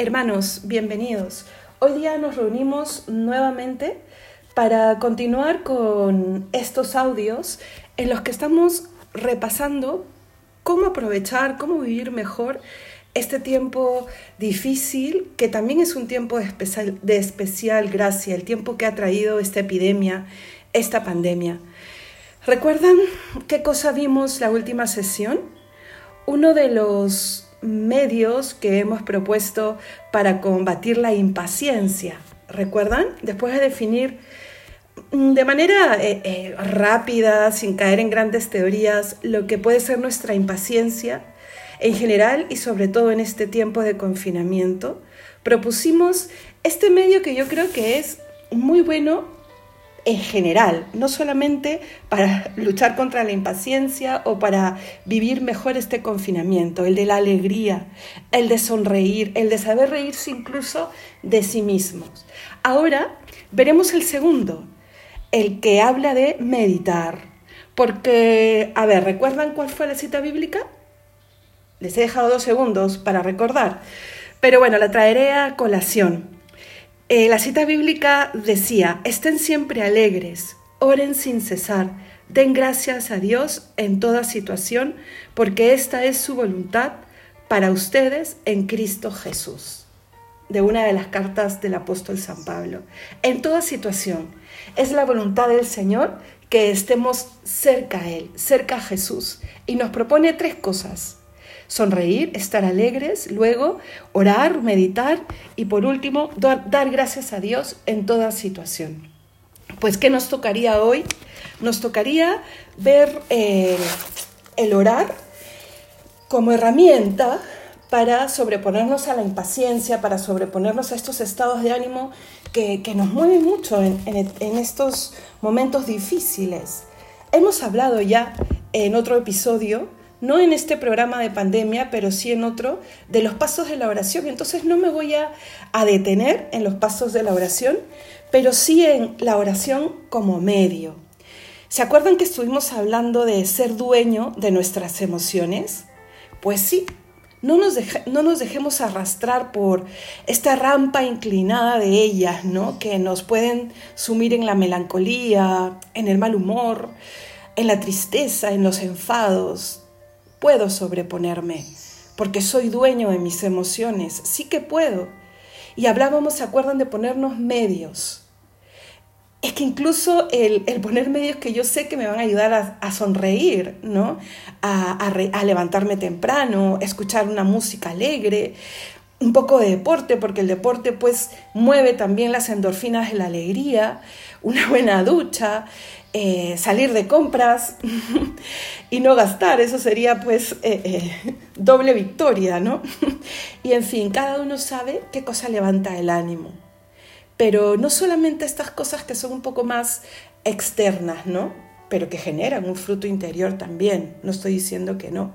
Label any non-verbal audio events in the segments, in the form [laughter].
Hermanos, bienvenidos. Hoy día nos reunimos nuevamente para continuar con estos audios en los que estamos repasando cómo aprovechar, cómo vivir mejor este tiempo difícil, que también es un tiempo de especial, gracia, el tiempo que ha traído esta epidemia, esta pandemia. ¿Recuerdan qué cosa vimos la última sesión? Uno de los medios que hemos propuesto para combatir la impaciencia. ¿Recuerdan? Después de definir mm, de manera eh, eh, rápida, sin caer en grandes teorías, lo que puede ser nuestra impaciencia en general y sobre todo en este tiempo de confinamiento, propusimos este medio que yo creo que es muy bueno en general, no solamente para luchar contra la impaciencia o para vivir mejor este confinamiento, el de la alegría, el de sonreír, el de saber reírse incluso de sí mismos. Ahora veremos el segundo, el que habla de meditar, porque, a ver, ¿recuerdan cuál fue la cita bíblica? Les he dejado dos segundos para recordar, pero bueno, la traeré a colación. Eh, la cita bíblica decía, estén siempre alegres, oren sin cesar, den gracias a Dios en toda situación, porque esta es su voluntad para ustedes en Cristo Jesús. De una de las cartas del apóstol San Pablo. En toda situación, es la voluntad del Señor que estemos cerca a Él, cerca a Jesús. Y nos propone tres cosas sonreír, estar alegres, luego orar, meditar y por último dar, gracias a Dios en toda situación. Pues ¿qué nos tocaría hoy? Nos tocaría ver eh, el orar como herramienta para sobreponernos a la impaciencia, para sobreponernos a estos estados de ánimo que, nos mueven mucho en, en, estos momentos difíciles. Hemos hablado ya en otro episodio no en este programa de pandemia, pero sí en otro, de los pasos de la oración. Entonces no me voy a, detener en los pasos de la oración, pero sí en la oración como medio. ¿Se acuerdan que estuvimos hablando de ser dueño de nuestras emociones? Pues sí, no nos, no nos, dejemos arrastrar por esta rampa inclinada de ellas, ¿no? Que nos pueden sumir en la melancolía, en el mal humor, en la tristeza, en los enfados puedo sobreponerme, porque soy dueño de mis emociones, sí que puedo. Y hablábamos, ¿se acuerdan de ponernos medios? Es que incluso el, poner medios que yo sé que me van a ayudar a, sonreír, ¿no? A, a levantarme temprano, escuchar una música alegre, un poco de deporte, porque el deporte pues mueve también las endorfinas de la alegría, una buena ducha, eh, salir de compras [laughs] y no gastar, eso sería pues eh, eh, doble victoria, ¿no? [laughs] y en fin, cada uno sabe qué cosa levanta el ánimo. Pero no solamente estas cosas que son un poco más externas, ¿no? Pero que generan un fruto interior también, no estoy diciendo que no.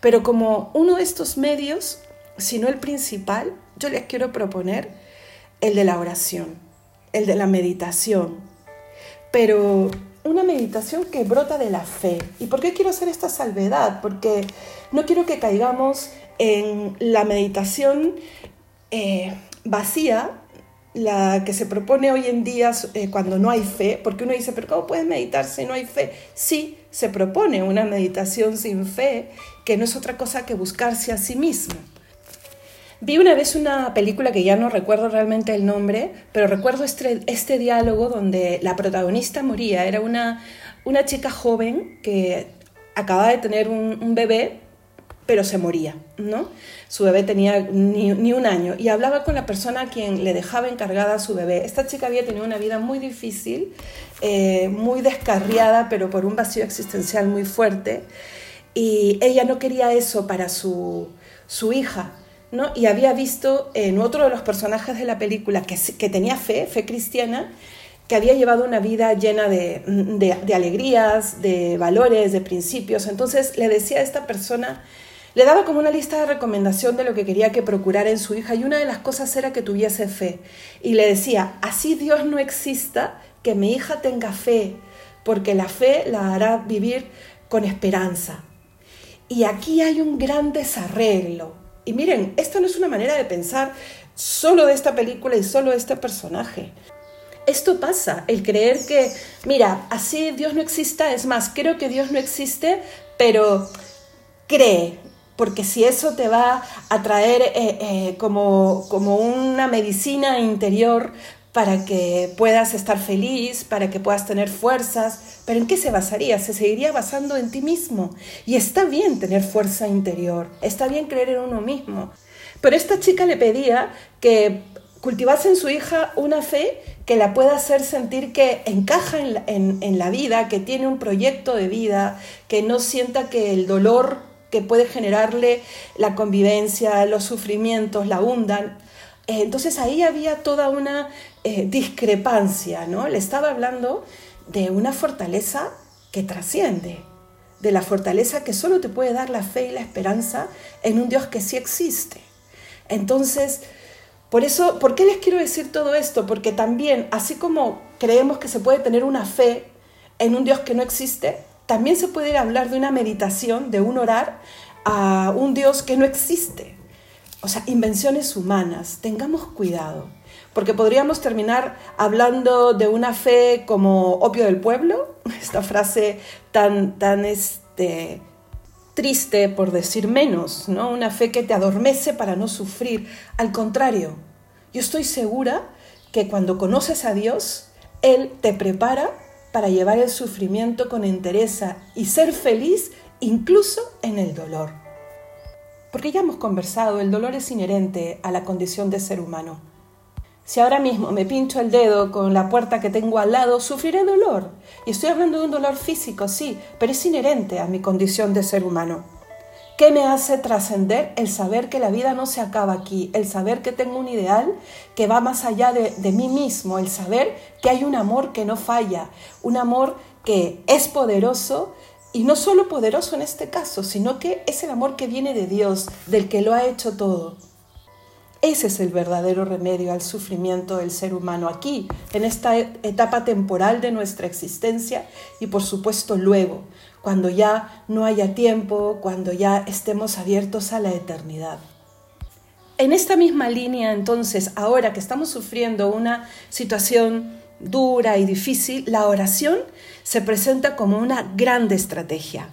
Pero como uno de estos medios, si no el principal, yo les quiero proponer el de la oración, el de la meditación. Pero una meditación que brota de la fe. ¿Y por qué quiero hacer esta salvedad? Porque no quiero que caigamos en la meditación eh, vacía, la que se propone hoy en día eh, cuando no hay fe, porque uno dice, pero ¿cómo puedes meditar si no hay fe? Sí, se propone una meditación sin fe, que no es otra cosa que buscarse a sí mismo. Vi una vez una película que ya no recuerdo realmente el nombre, pero recuerdo este, este diálogo donde la protagonista moría. Era una, una chica joven que acababa de tener un, bebé, pero se moría, ¿no? Su bebé tenía ni, un año y hablaba con la persona a quien le dejaba encargada a su bebé. Esta chica había tenido una vida muy difícil, eh, muy descarriada, pero por un vacío existencial muy fuerte. Y ella no quería eso para su, su hija. Y había visto en otro de los personajes de la película que, tenía fe, fe cristiana, que había llevado una vida llena de, de, alegrías, de valores, de principios. Entonces le decía a esta persona, le daba como una lista de recomendación de lo que quería que procurara en su hija y una de las cosas era que tuviese fe. Y le decía, así Dios no exista, que mi hija tenga fe, porque la fe la hará vivir con esperanza. Y aquí hay un gran desarreglo, y miren, esto no es una manera de pensar solo de esta película y solo de este personaje. Esto pasa, el creer que, mira, así Dios no exista, es más, creo que Dios no existe, pero cree, porque si eso te va a traer eh, eh, como, como una medicina interior para que puedas estar feliz, para que puedas tener fuerzas, pero ¿en qué se basaría? Se seguiría basando en ti mismo. Y está bien tener fuerza interior, está bien creer en uno mismo. Pero esta chica le pedía que cultivase en su hija una fe que la pueda hacer sentir que encaja en la vida, que tiene un proyecto de vida, que no sienta que el dolor que puede generarle la convivencia, los sufrimientos, la hundan. Entonces ahí había toda una eh, discrepancia, ¿no? Le estaba hablando de una fortaleza que trasciende, de la fortaleza que solo te puede dar la fe y la esperanza en un Dios que sí existe. Entonces, por eso, ¿por qué les quiero decir todo esto? Porque también, así como creemos que se puede tener una fe en un Dios que no existe, también se puede hablar de una meditación, de un orar a un Dios que no existe. O sea, invenciones humanas. Tengamos cuidado, porque podríamos terminar hablando de una fe como opio del pueblo, [laughs] esta frase tan, tan este, triste por decir menos, ¿no? Una fe que te adormece para no sufrir. Al contrario, yo estoy segura que cuando conoces a Dios, Él te prepara para llevar el sufrimiento con entereza y ser feliz incluso en el dolor. Porque ya hemos conversado, el dolor es inherente a la condición de ser humano. Si ahora mismo me pincho el dedo con la puerta que tengo al lado, sufriré dolor. Y estoy hablando de un dolor físico, sí, pero es inherente a mi condición de ser humano. ¿Qué me hace trascender? El saber que la vida no se acaba aquí, el saber que tengo un ideal que va más allá de, de, mí mismo, el saber que hay un amor que no falla, un amor que es poderoso y no solo poderoso en este caso, sino que es el amor que viene de Dios, del que lo ha hecho todo. Ese es el verdadero remedio al sufrimiento del ser humano aquí, en esta etapa temporal de nuestra existencia y por supuesto luego, cuando ya no haya tiempo, cuando ya estemos abiertos a la eternidad. En esta misma línea, entonces, ahora que estamos sufriendo una situación dura y difícil, la oración se presenta como una grande estrategia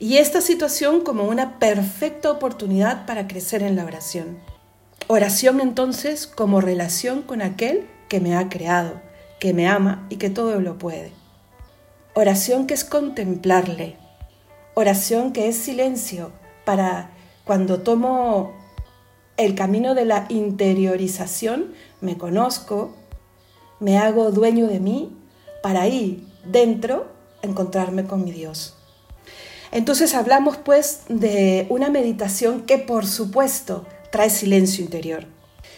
y esta situación como una perfecta oportunidad para crecer en la oración. Oración entonces como relación con aquel que me ha creado, que me ama y que todo lo puede. Oración que es contemplarle. Oración que es silencio para cuando tomo el camino de la interiorización, me conozco, me hago dueño de mí para ahí dentro encontrarme con mi Dios. Entonces hablamos pues de una meditación que por supuesto trae silencio interior.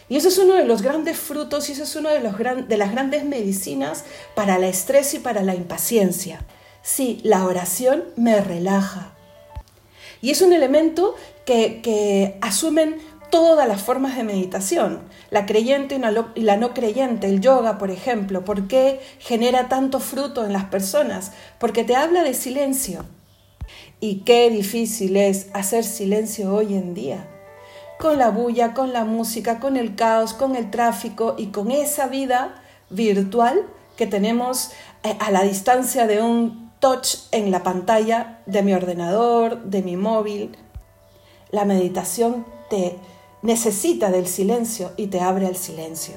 Y eso es uno de los grandes frutos y eso es una de, los de las grandes medicinas para el estrés y para la impaciencia. Sí, la oración me relaja. Y es un elemento que asumen todas las formas de meditación, la creyente y la no creyente, el yoga, por ejemplo. ¿Por qué genera tanto fruto en las personas? Porque te habla de silencio. Y qué difícil es hacer silencio hoy en día con la bulla, con la música, con el caos, con el tráfico y con esa vida virtual que tenemos eh, a la distancia de un touch en la pantalla de mi ordenador, de mi móvil. La meditación te necesita del silencio y te abre al silencio.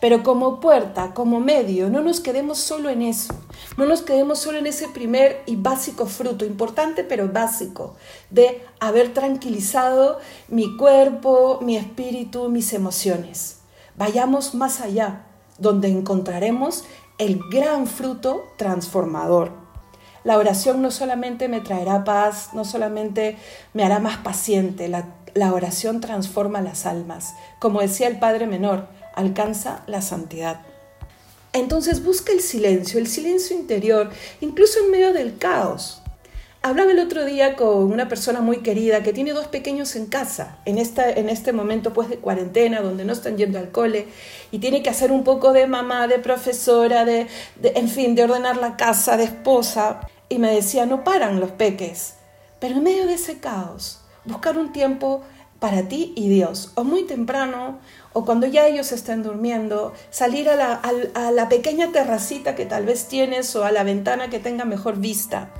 Pero como puerta, como medio, no nos quedemos solo en eso, no nos quedemos solo en ese primer y básico fruto, importante pero básico, de haber tranquilizado mi cuerpo, mi espíritu, mis emociones. Vayamos más allá, donde encontraremos el gran fruto transformador. La oración no solamente me traerá paz, no solamente me hará más paciente, la, la oración transforma las almas. Como decía el Padre Menor, alcanza la santidad. Entonces busca el silencio, el silencio interior, incluso en medio del caos. Hablaba el otro día con una persona muy querida que tiene dos pequeños en casa, en, esta, en este momento pues de cuarentena, donde no están yendo al cole, y tiene que hacer un poco de mamá, de profesora, de, en fin, de ordenar la casa, de esposa. Y me decía, no paran los peques. Pero en medio de ese caos, buscar un tiempo para ti y Dios, o muy temprano, o cuando ya ellos estén durmiendo, salir a la, pequeña terracita que tal vez tienes o a la ventana que tenga mejor vista.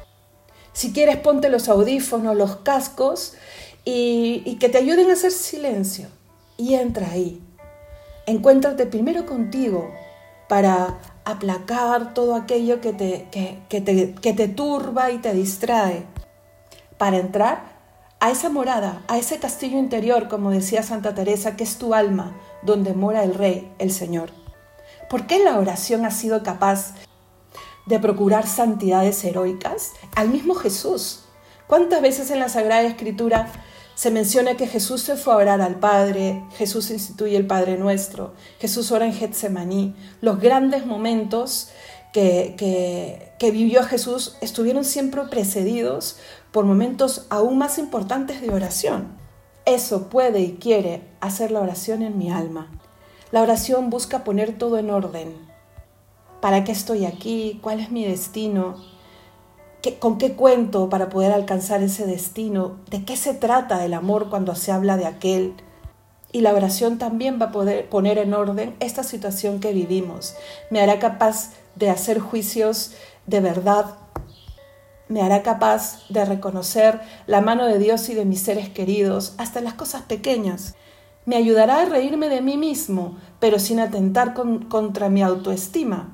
Si quieres, ponte los audífonos, los cascos y, y que te ayuden a hacer silencio. Y entra ahí. Encuéntrate primero contigo para aplacar todo aquello que te, que, te, que te turba y te distrae. Para entrar a esa morada, a ese castillo interior, como decía Santa Teresa, que es tu alma, donde mora el Rey, el Señor. ¿Por qué la oración ha sido capaz de procurar santidades heroicas? Al mismo Jesús. ¿Cuántas veces en la Sagrada Escritura se menciona que Jesús se fue a orar al Padre, Jesús instituye el Padre Nuestro, Jesús ora en Getsemaní? Los grandes momentos que, que, vivió Jesús estuvieron siempre precedidos por momentos aún más importantes de oración. Eso puede y quiere hacer la oración en mi alma. La oración busca poner todo en orden. ¿Para qué estoy aquí? ¿Cuál es mi destino? ¿Con qué cuento para poder alcanzar ese destino? ¿De qué se trata el amor cuando se habla de aquel? Y la oración también va a poder poner en orden esta situación que vivimos. Me hará capaz de hacer juicios de verdad me hará capaz de reconocer la mano de Dios y de mis seres queridos, hasta las cosas pequeñas. Me ayudará a reírme de mí mismo, pero sin atentar contra mi autoestima.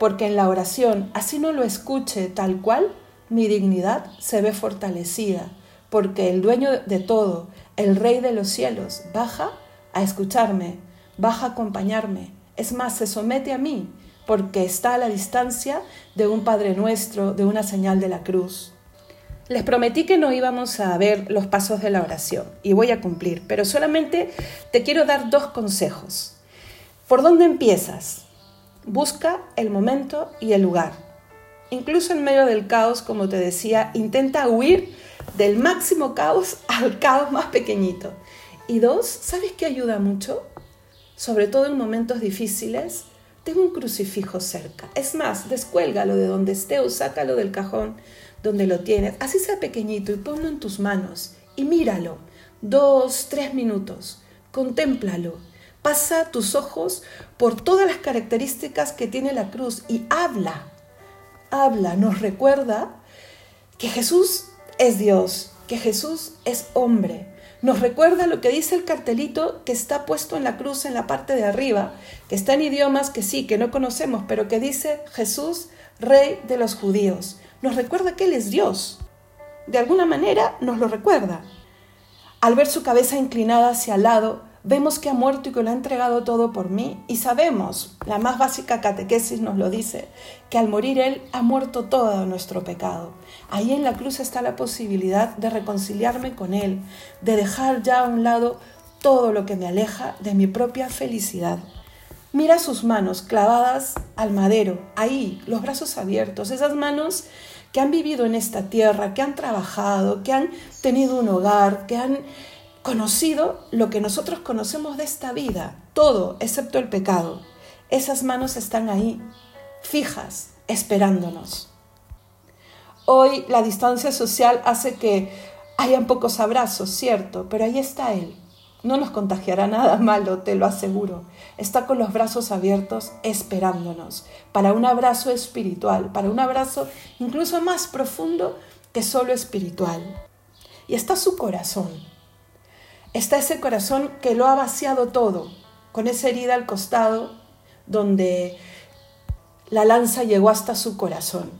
Porque en la oración, así no lo escuche tal cual, mi dignidad se ve fortalecida, porque el dueño de todo, el rey de los cielos, baja a escucharme, baja a acompañarme, es más, se somete a mí porque está a la distancia de un Padre Nuestro, de una señal de la cruz. Les prometí que no íbamos a ver los pasos de la oración y voy a cumplir, pero solamente te quiero dar dos consejos. ¿Por dónde empiezas? Busca el momento y el lugar. Incluso en medio del caos, como te decía, intenta huir del máximo caos al caos más pequeñito. Y dos, ¿sabes qué ayuda mucho? Sobre todo en momentos difíciles, tengo un crucifijo cerca. Es más, descuélgalo de donde esté o sácalo del cajón donde lo tienes, así sea pequeñito, y ponlo en tus manos y míralo. Dos, tres minutos. Contémplalo. Pasa tus ojos por todas las características que tiene la cruz y habla. Habla, nos recuerda que Jesús es Dios, que Jesús es hombre, nos recuerda lo que dice el cartelito que está puesto en la cruz en la parte de arriba, que está en idiomas que sí, que no conocemos, pero que dice Jesús, Rey de los judíos. Nos recuerda que Él es Dios. De alguna manera nos lo recuerda. Al ver su cabeza inclinada hacia el lado, vemos que ha muerto y que lo ha entregado todo por mí y sabemos, la más básica catequesis nos lo dice, que al morir Él ha muerto todo nuestro pecado. Ahí en la cruz está la posibilidad de reconciliarme con Él, de dejar ya a un lado todo lo que me aleja de mi propia felicidad. Mira sus manos clavadas al madero, ahí, los brazos abiertos, esas manos que han vivido en esta tierra, que han trabajado, que han tenido un hogar, que han conocido lo que nosotros conocemos de esta vida, todo excepto el pecado. Esas manos están ahí, fijas, esperándonos. Hoy la distancia social hace que hayan pocos abrazos, cierto, pero ahí está Él. No nos contagiará nada malo, te lo aseguro. Está con los brazos abiertos esperándonos para un abrazo espiritual, para un abrazo incluso más profundo que solo espiritual. Y está su corazón está ese corazón que lo ha vaciado todo, con esa herida al costado donde la lanza llegó hasta su corazón.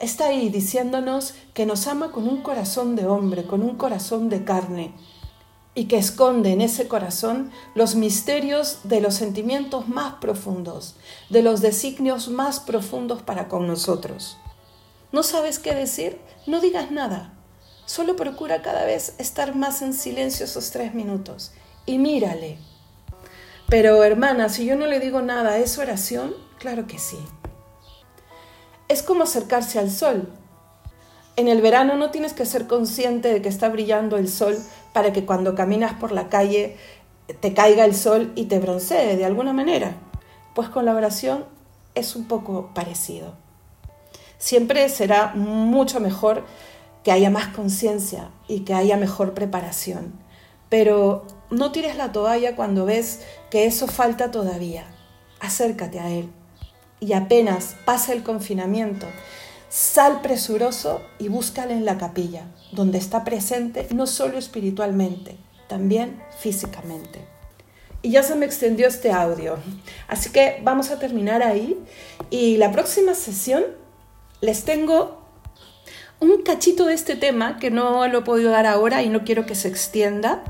Está ahí diciéndonos que nos ama con un corazón de hombre, con un corazón de carne, y que esconde en ese corazón los misterios de los sentimientos más profundos, de los designios más profundos para con nosotros. ¿No sabes qué decir? No digas nada. Solo procura cada vez estar más en silencio esos tres minutos y mírale. Pero hermana, si yo no le digo nada, ¿es oración? Claro que sí. Es como acercarse al sol. En el verano no tienes que ser consciente de que está brillando el sol para que cuando caminas por la calle te caiga el sol y te broncee de alguna manera. Pues con la oración es un poco parecido. Siempre será mucho mejor que haya más conciencia y que haya mejor preparación. pero no tires la toalla cuando ves que eso falta todavía. Acércate a Él y apenas pasa el confinamiento, sal presuroso y búscale en la capilla, donde está presente no solo espiritualmente, también físicamente. Y ya se me extendió este audio, así que vamos a terminar ahí y la próxima sesión les tengo un cachito de este tema que no lo he podido dar ahora y no quiero que se extienda,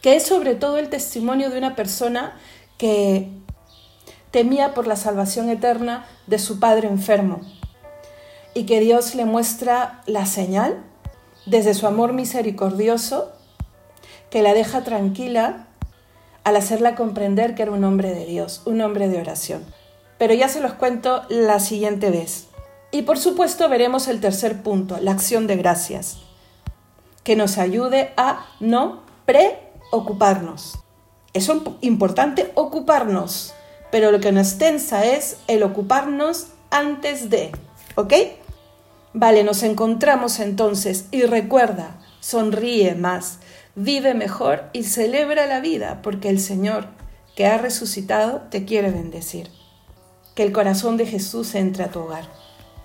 que es sobre todo el testimonio de una persona que temía por la salvación eterna de su padre enfermo y que Dios le muestra la señal desde su amor misericordioso que la deja tranquila al hacerla comprender que era un hombre de Dios, un hombre de oración. Pero ya se los cuento la siguiente vez. Y por supuesto veremos el tercer punto, la acción de gracias, que nos ayude a no preocuparnos. Es importante ocuparnos, pero lo que nos tensa es el ocuparnos antes de, ¿ok? Vale, nos encontramos entonces y recuerda, sonríe más, vive mejor y celebra la vida porque el Señor que ha resucitado te quiere bendecir. Que el corazón de Jesús entre a tu hogar.